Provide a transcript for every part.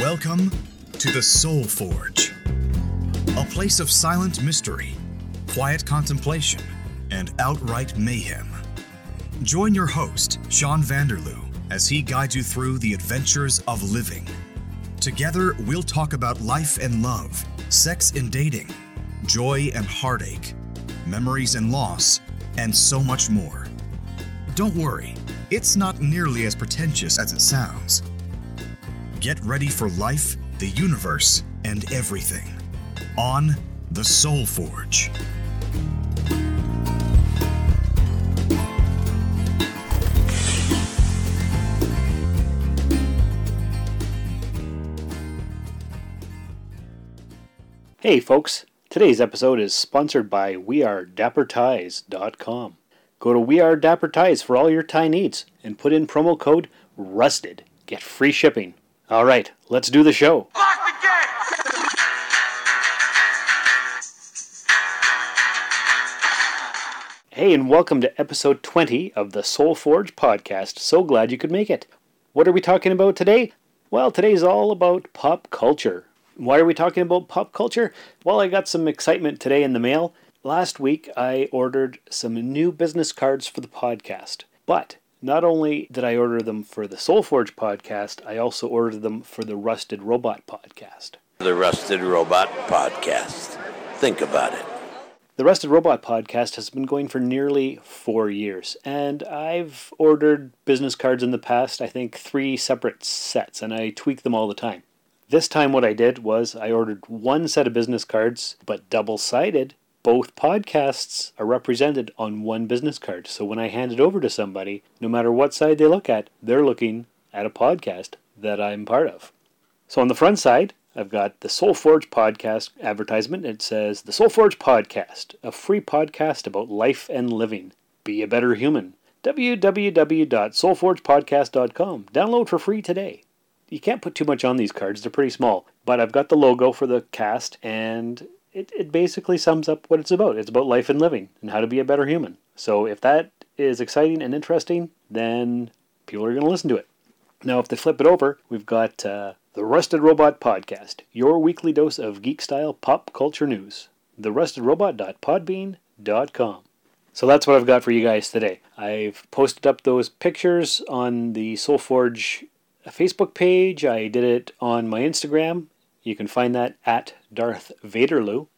Welcome to the Soul Forge, a place of silent mystery, quiet contemplation, and outright mayhem. Join your host, Sean Vanderloo, as he guides you through the adventures of living. Together, we'll talk about life and love, sex and dating, joy and heartache, memories and loss, and so much more. Don't worry, it's not nearly as pretentious as it sounds. Get ready for life, the universe, and everything on The Soul Forge. Hey folks, today's episode is sponsored by WeAreDapperTies.com. Go to WeAreDapperTies for all your tie needs and put in promo code RUSTED. Get free shipping. All right, let's do the show. Hey, and welcome to episode 20 of the Soul Forge podcast. So glad you could make it. What are we talking about today? Well, today's all about pop culture. Why are we talking about pop culture? Well, I got some excitement today in the mail. Last week, I ordered some new business cards for the podcast. But not only did I order them for the Soulforge podcast, I also ordered them for the Rusted Robot podcast. The Rusted Robot Podcast. Think about it. The Rusted Robot podcast has been going for nearly four years, and I've ordered business cards in the past, I think three separate sets, and I tweak them all the time. This time, what I did was I ordered one set of business cards, but double sided. Both podcasts are represented on one business card. So when I hand it over to somebody, no matter what side they look at, they're looking at a podcast that I'm part of. So on the front side, I've got the Soul Forge podcast advertisement. It says The Soul Forge podcast, a free podcast about life and living. Be a better human. www.soulforgepodcast.com. Download for free today. You can't put too much on these cards, they're pretty small. But I've got the logo for the cast, and it, it basically sums up what it's about. It's about life and living and how to be a better human. So if that is exciting and interesting, then people are going to listen to it. Now, if they flip it over, we've got uh, the Rusted Robot Podcast, your weekly dose of geek style pop culture news. TheRustedRobot.podbean.com. So that's what I've got for you guys today. I've posted up those pictures on the SoulForge Facebook page. I did it on my Instagram. You can find that at Darth Vaderloo.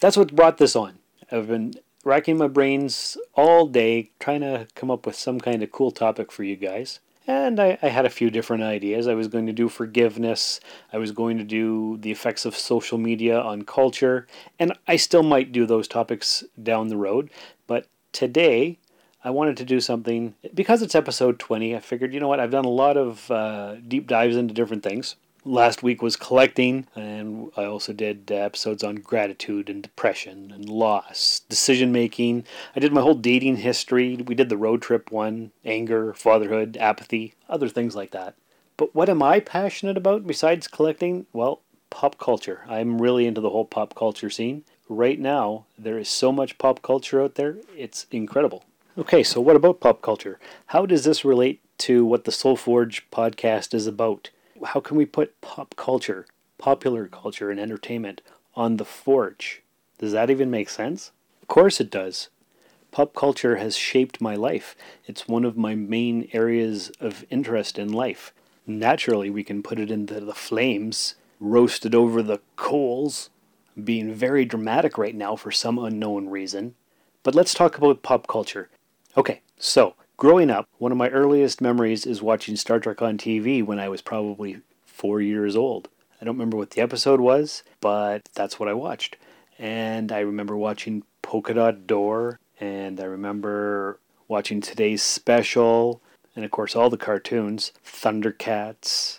That's what brought this on. I've been racking my brains all day trying to come up with some kind of cool topic for you guys. And I, I, had a few different ideas. I was going to do forgiveness. I was going to do the effects of social media on culture. And I still might do those topics down the road. But today, I wanted to do something. Because it's episode 20, I figured, you know what, I've done a lot of uh, deep dives into different things last week was collecting, and I also did uh, episodes on gratitude and depression and loss, decision making. I did my whole dating history. We did the road trip one, anger, fatherhood, apathy, other things like that. But what am I passionate about besides collecting? Well, pop culture. I'm really into the whole pop culture scene. Right now, there is so much pop culture out there, it's incredible. Okay, so what about pop culture? How does this relate to what the Soul Forge podcast is about? How can we put pop culture, popular culture, and entertainment on the forge? Does that even make sense? Of course it does. Pop culture has shaped my life. It's one of my main areas of interest in life. Naturally, we can put it into the flames, roasted over the coals, being very dramatic right now for some unknown reason. But let's talk about pop culture. Okay, so Growing up, one of my earliest memories is watching Star Trek on TV when I was probably four years old. I don't remember what the episode was, but that's what I watched. And I remember watching Polka Dot Door, and I remember watching today's special, and of course all the cartoons Thundercats,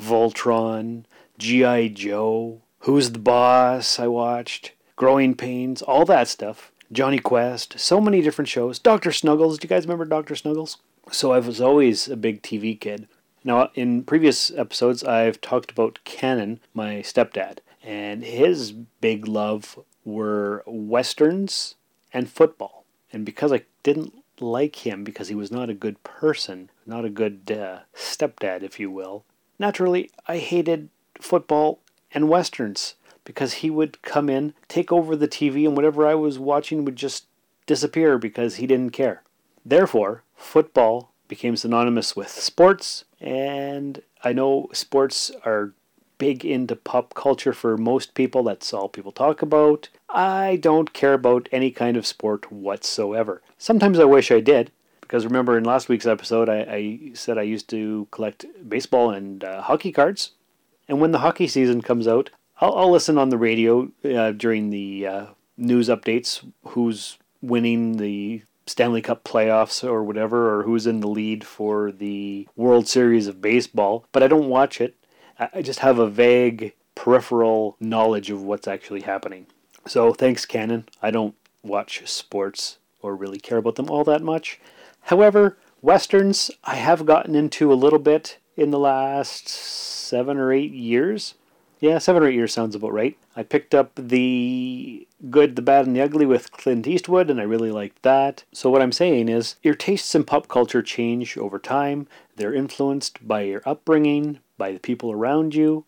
Voltron, G.I. Joe, Who's the Boss, I watched, Growing Pains, all that stuff. Jonny Quest, so many different shows. Dr. Snuggles, do you guys remember Dr. Snuggles? So I was always a big TV kid. Now, in previous episodes, I've talked about Cannon, my stepdad, and his big love were westerns and football. And because I didn't like him because he was not a good person, not a good uh, stepdad, if you will. Naturally, I hated football and westerns because he would come in, take over the TV, and whatever I was watching would just disappear because he didn't care. Therefore, football became synonymous with sports, and I know sports are big into pop culture for most people. That's all people talk about. I don't care about any kind of sport whatsoever. Sometimes I wish I did, because remember in last week's episode, I, I said I used to collect baseball and uh, hockey cards. And when the hockey season comes out, I'll, I'll listen on the radio uh, during the uh, news updates who's winning the Stanley Cup playoffs or whatever, or who's in the lead for the World Series of Baseball, but I don't watch it. I just have a vague peripheral knowledge of what's actually happening. So thanks, Canon. I don't watch sports or really care about them all that much. However, westerns I have gotten into a little bit in the last seven or eight years. Yeah, seven or eight years sounds about right. I picked up the Good, the Bad, and the Ugly with Clint Eastwood, and I really liked that. So, what I'm saying is, your tastes in pop culture change over time. They're influenced by your upbringing, by the people around you.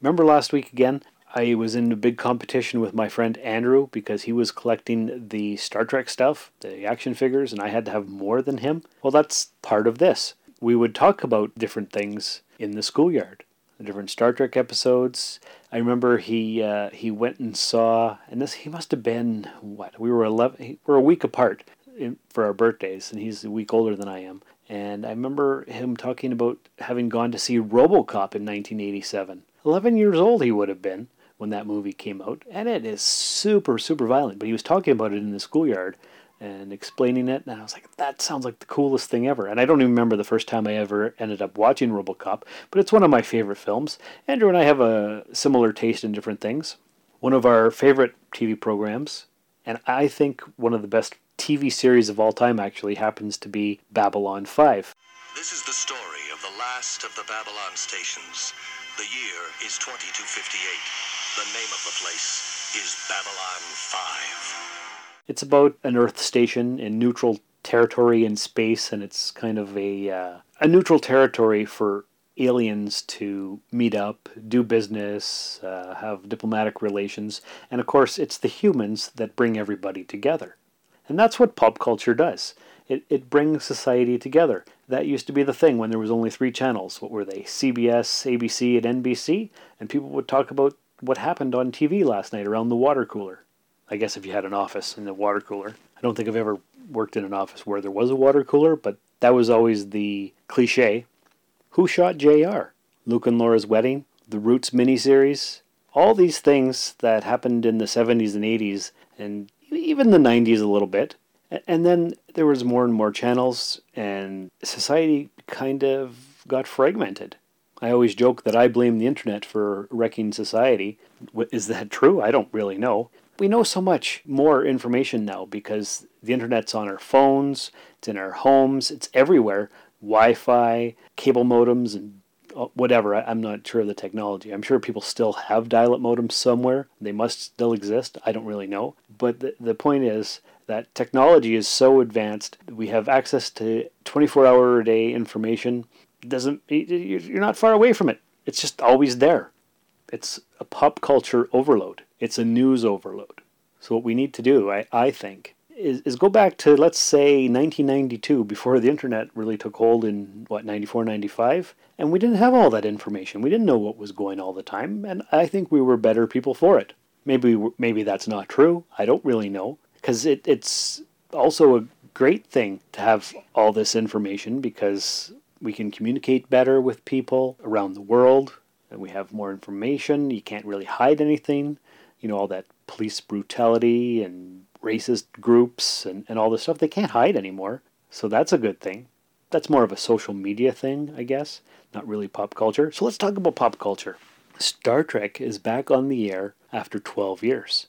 Remember last week again, I was in a big competition with my friend Andrew because he was collecting the Star Trek stuff, the action figures, and I had to have more than him. Well, that's part of this. We would talk about different things in the schoolyard, the different Star Trek episodes. I remember he uh, he went and saw, and this he must have been what we were eleven, we're a week apart in, for our birthdays, and he's a week older than I am. And I remember him talking about having gone to see Robocop in 1987. 11 years old he would have been when that movie came out, and it is super, super violent. But he was talking about it in the schoolyard and explaining it, and I was like, that sounds like the coolest thing ever. And I don't even remember the first time I ever ended up watching Robocop, but it's one of my favorite films. Andrew and I have a similar taste in different things. One of our favorite TV programs, and I think one of the best TV series of all time actually happens to be Babylon 5. This is the story of the last of the Babylon stations. The year is 2258. The name of the place is Babylon 5. It's about an Earth station in neutral territory in space, and it's kind of a uh, a neutral territory for aliens to meet up, do business, uh, have diplomatic relations, and of course, it's the humans that bring everybody together. And that's what pop culture does. It, it brings society together. That used to be the thing when there was only three channels. What were they? CBS, ABC, and NBC? And people would talk about what happened on TV last night around the water cooler. I guess if you had an office and a water cooler. I don't think I've ever worked in an office where there was a water cooler, but that was always the cliche. Who shot JR? Luke and Laura's wedding, the Roots miniseries, all these things that happened in the 70s and 80s and even the 90s a little bit. And then there was more and more channels and society kind of got fragmented. I always joke that I blame the internet for wrecking society. Is that true? I don't really know. We know so much more information now because the internet's on our phones, it's in our homes, it's everywhere. Wi Fi, cable modems, and uh, whatever. I'm not sure of the technology. I'm sure people still have dial up modems somewhere. They must still exist. I don't really know. But the, the point is that technology is so advanced. We have access to 24 hour a day information doesn't you're not far away from it. It's just always there. It's a pop culture overload. It's a news overload. So what we need to do, I, I think, is, is go back to let's say 1992 before the internet really took hold in what 94 95 and we didn't have all that information we didn't know what was going all the time and i think we were better people for it maybe maybe that's not true i don't really know because it, it's also a great thing to have all this information because we can communicate better with people around the world. And we have more information. You can't really hide anything. You know, all that police brutality and racist groups and, and all this stuff, they can't hide anymore. So that's a good thing. That's more of a social media thing, I guess, not really pop culture. So let's talk about pop culture. Star Trek is back on the air after 12 years.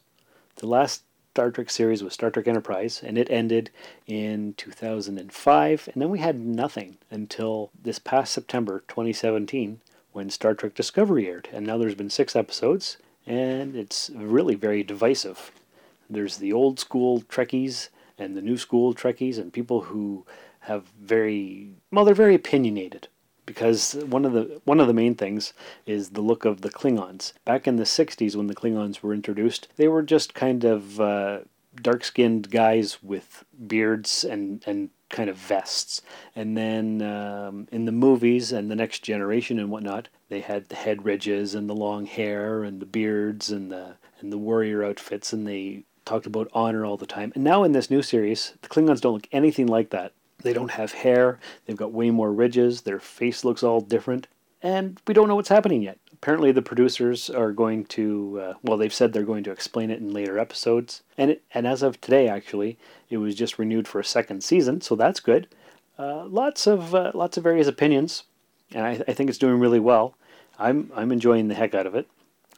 The last Star Trek series was Star Trek Enterprise, and it ended in 2005. And then we had nothing until this past September 2017 when Star Trek Discovery aired. And now there's been six episodes, and it's really very divisive. There's the old school Trekkies, and the new school Trekkies and people who have very well, they're very opinionated because one of the one of the main things is the look of the Klingons. Back in the '60s, when the Klingons were introduced, they were just kind of uh, dark-skinned guys with beards and and kind of vests. And then um, in the movies and the Next Generation and whatnot, they had the head ridges and the long hair and the beards and the and the warrior outfits, and they talked about honor all the time. And now in this new series, the Klingons don't look anything like that. They don't have hair. They've got way more ridges. Their face looks all different. And we don't know what's happening yet. Apparently, the producers are going to, uh, well, they've said they're going to explain it in later episodes. And, it, and as of today, actually, it was just renewed for a second season, so that's good. Uh, lots of uh, lots of various opinions, and I, I think it's doing really well. I'm I'm enjoying the heck out of it.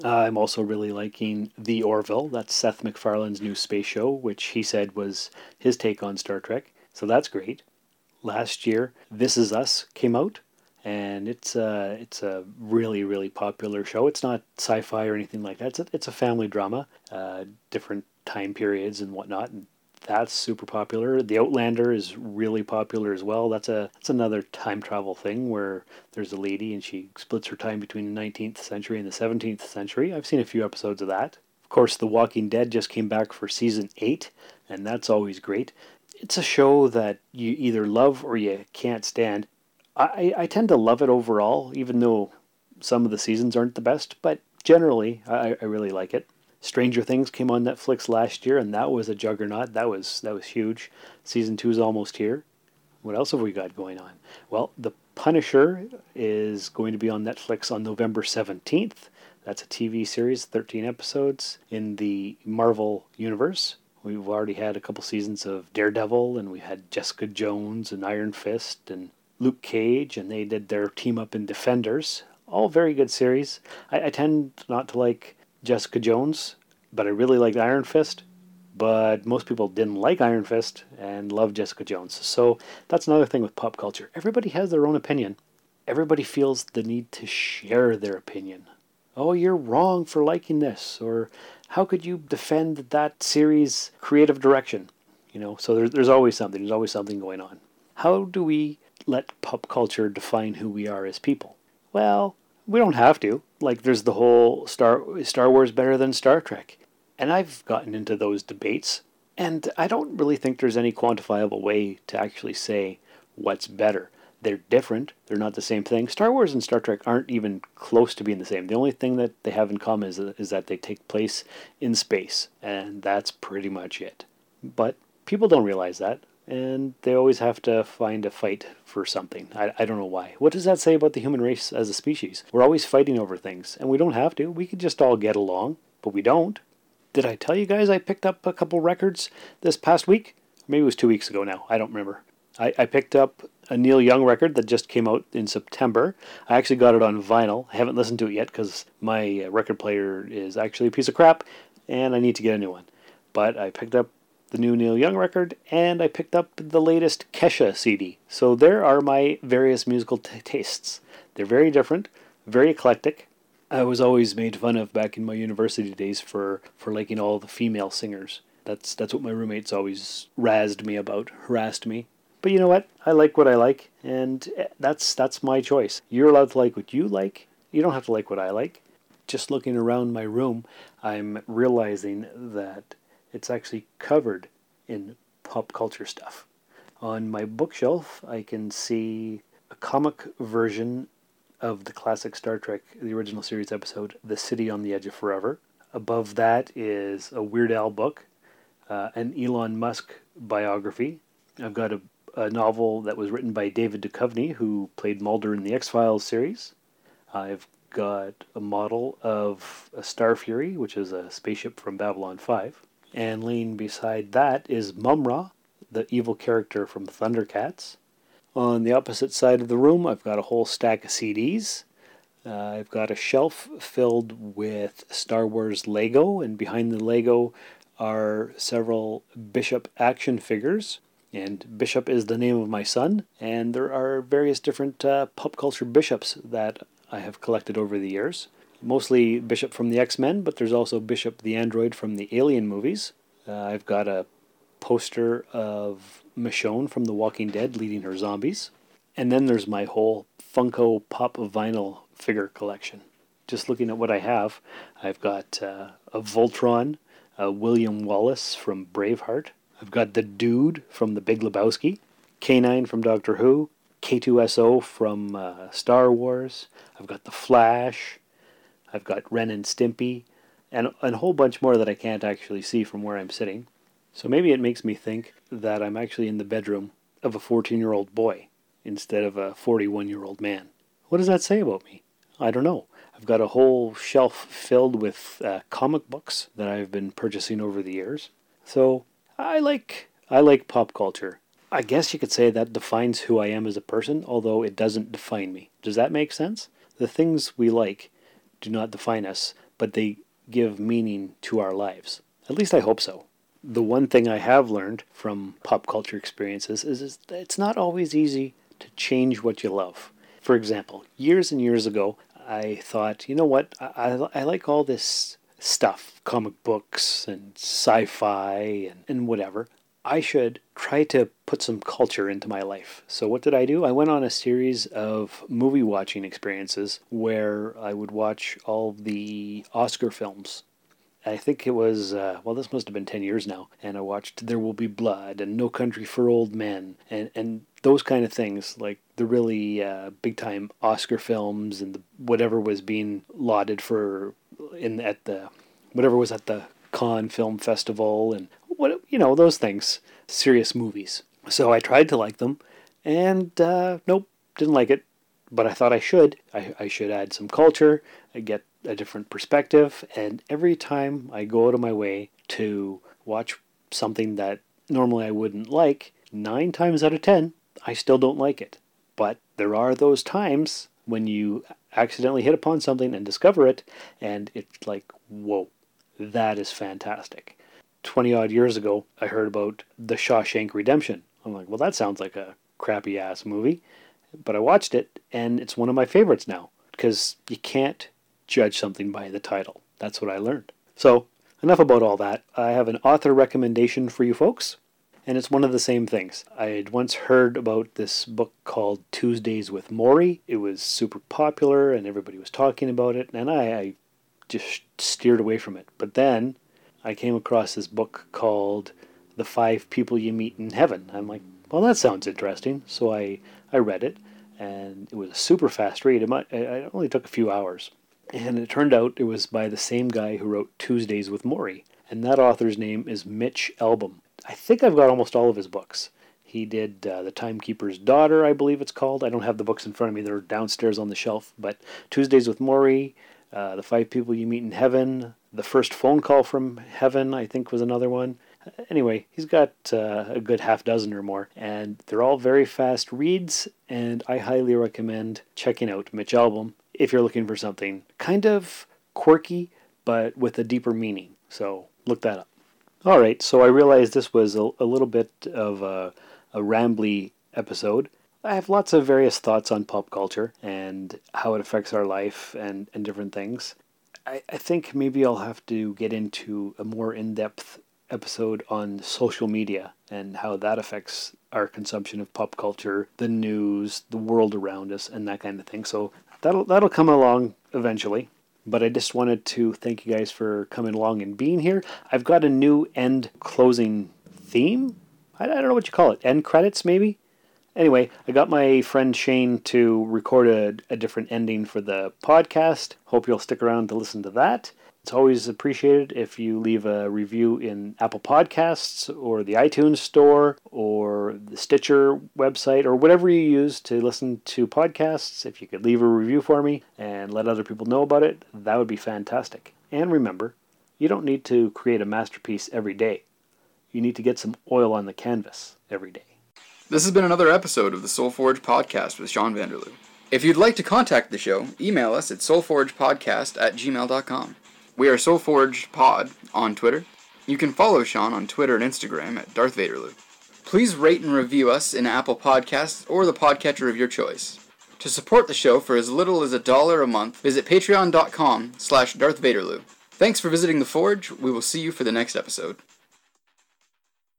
Uh, I'm also really liking The Orville. That's Seth MacFarlane's new space show, which he said was his take on Star Trek. So that's great last year. This Is Us came out, and it's a it's a really really popular show. It's not sci-fi or anything like that. It's a, it's a family drama, uh, different time periods and whatnot. And that's super popular. The Outlander is really popular as well. That's a that's another time travel thing where there's a lady and she splits her time between the 19th century and the 17th century. I've seen a few episodes of that. Of course, The Walking Dead just came back for season 8, and that's always great it's a show that you either love or you can't stand. I, I tend to love it overall, even though some of the seasons aren't the best, but generally I, I really like it. Stranger Things came on Netflix last year, and that was a juggernaut. That was that was huge. Season two is almost here. What else have we got going on? Well, The Punisher is going to be on Netflix on November seventeenth. That's a TV series, 13 episodes in the Marvel universe. We've already had a couple seasons of Daredevil, and we had Jessica Jones and Iron Fist and Luke Cage, and they did their team up in Defenders. All very good series. I, I tend not to like Jessica Jones, but I really liked Iron Fist. But most people didn't like Iron Fist and love Jessica Jones. So that's another thing with pop culture. Everybody has their own opinion. Everybody feels the need to share their opinion. Oh, you're wrong for liking this, or how could you defend that series' creative direction? You know, so there's, there's always something. There's always something going on. How do we let pop culture define who we are as people? Well, we don't have to. Like, there's the whole Star Star Wars better than Star Trek, and I've gotten into those debates, and I don't really think there's any quantifiable way to actually say what's better they're different. They're not the same thing. Star Wars and Star Trek aren't even close to being the same. The only thing that they have in common is, is that they take place in space, and that's pretty much it. But people don't realize that, and they always have to find a fight for something. I, I don't know why. What does that say about the human race as a species? We're always fighting over things, and we don't have to. We could just all get along, but we don't. Did I tell you guys I picked up a couple records this past week? Maybe it was two weeks ago now. I don't remember. I, I picked up a Neil Young record that just came out in September. I actually got it on vinyl. I haven't listened to it yet because my uh, record player is actually a piece of crap and I need to get a new one. But I picked up the new Neil Young record and I picked up the latest Kesha CD. So there are my various musical t- tastes. They're very different, very eclectic. I was always made fun of back in my university days for, for liking all the female singers. That's that's what my roommates always razzed me about, harassed me. But you know what? I like what I like, and eh, that's that's my choice. You're allowed to like what you like. You don't have to like what I like. Just looking around my room, I'm realizing that it's actually covered in pop culture stuff. On my bookshelf, I can see a comic version of the classic Star Trek, the original series episode, The City on the Edge of Forever. Above that is a Weird Al book, uh, an Elon Musk biography. I've got a a novel that was written by David Duchovny, who played Mulder in the X Files series. I've got a model of a Star Fury, which is a spaceship from Babylon 5. And laying beside that is Mumm-Ra, the evil character from Thundercats. On the opposite side of the room, I've got a whole stack of CDs. Uh, I've got a shelf filled with Star Wars Lego, and behind the Lego are several Bishop action figures. And Bishop is the name of my son, and there are various different uh, pop culture bishops that I have collected over the years. Mostly Bishop from the X Men, but there's also Bishop the android from the Alien movies. Uh, I've got a poster of Michonne from The Walking Dead leading her zombies. And then there's my whole Funko Pop vinyl figure collection. Just looking at what I have, I've got uh, a Voltron, a William Wallace from Braveheart. I've got the Dude from The Big Lebowski, K9 from Doctor Who, K2SO from uh, Star Wars. I've got the Flash. I've got Ren and Stimpy, and, and a whole bunch more that I can't actually see from where I'm sitting. So maybe it makes me think that I'm actually in the bedroom of a 14 year old boy instead of a 41 year old man. What does that say about me? I don't know. I've got a whole shelf filled with uh, comic books that I've been purchasing over the years. So I like I like pop culture. I guess you could say that defines who I am as a person, although it doesn't define me. Does that make sense? The things we like do not define us, but they give meaning to our lives. At least I hope so. The one thing I have learned from pop culture experiences is, is that it's not always easy to change what you love. For example, years and years ago, I thought, you know what, I, I, I like all this stuff, comic books and sci fi and, and whatever. I should try to put some culture into my life. So, what did I do? I went on a series of movie watching experiences where I would watch all the Oscar films. I think it was, uh, well, this must have been 10 years now. And I watched There Will Be Blood and No Country for Old Men and, and those kind of things, like the really uh, big time Oscar films and the, whatever was being lauded for in at the whatever was at the Cannes Film Festival and you know those things, serious movies. So I tried to like them, and uh, nope, didn't like it. But I thought I should. I, I should add some culture, I get a different perspective, and every time I go out of my way to watch something that normally I wouldn't like, nine times out of ten, I still don't like it. But there are those times when you accidentally hit upon something and discover it, and it's like, whoa, that is fantastic. 20 odd years ago, I heard about The Shawshank Redemption. I'm like, well, that sounds like a crappy ass movie. But I watched it, and it's one of my favorites now because you can't judge something by the title. That's what I learned. So, enough about all that. I have an author recommendation for you folks, and it's one of the same things. I had once heard about this book called Tuesdays with Morrie. It was super popular, and everybody was talking about it, and I, I just steered away from it. But then I came across this book called The Five People You Meet in Heaven. I'm like, well, that sounds interesting. So I, I read it, and it was a super fast read. It, might, it only took a few hours. And it turned out it was by the same guy who wrote Tuesdays with Morrie. And that author's name is Mitch Albom. I think I've got almost all of his books. He did uh, The Timekeeper's Daughter, I believe it's called. I don't have the books in front of me, they're downstairs on the shelf. But Tuesdays with Morrie, uh, The Five People You Meet in Heaven, The First Phone Call from Heaven, I think was another one. Anyway, he's got uh, a good half dozen or more, and they're all very fast reads, and I highly recommend checking out Mitch Albom if you're looking for something kind of quirky, but with a deeper meaning. So look that up. All right, so I realized this was a, a little bit of a, a rambly episode. I have lots of various thoughts on pop culture and how it affects our life and, and different things. I, I think maybe I'll have to get into a more in depth episode on social media and how that affects our consumption of pop culture, the news, the world around us, and that kind of thing. So that'll that'll come along eventually. But I just wanted to thank you guys for coming along and being here. I've got a new end closing theme. I, I don't know what you call it. End credits, maybe? Anyway, I got my friend Shane to record a, a different ending for the podcast. Hope you'll stick around to listen to that. It's always appreciated if you leave a review in Apple Podcasts or the iTunes Store or the Stitcher website or whatever you use to listen to podcasts. If you could leave a review for me and let other people know about it, that would be fantastic. And remember, you don't need to create a masterpiece every day. You need to get some oil on the canvas every day. This has been another episode of the Soul Forge podcast with Sean Vanderloo. If you'd like to contact the show, email us at soulforgepodcast at gmail.com. We are Soulforge Pod on Twitter. You can follow Sean on Twitter and Instagram at Darth Vaderloo. Please rate and review us in Apple Podcasts or the podcatcher of your choice. To support the show for as little as a dollar a month, visit patreon.com slash Darth Vaderloo. Thanks for visiting the Forge. We will see you for the next episode.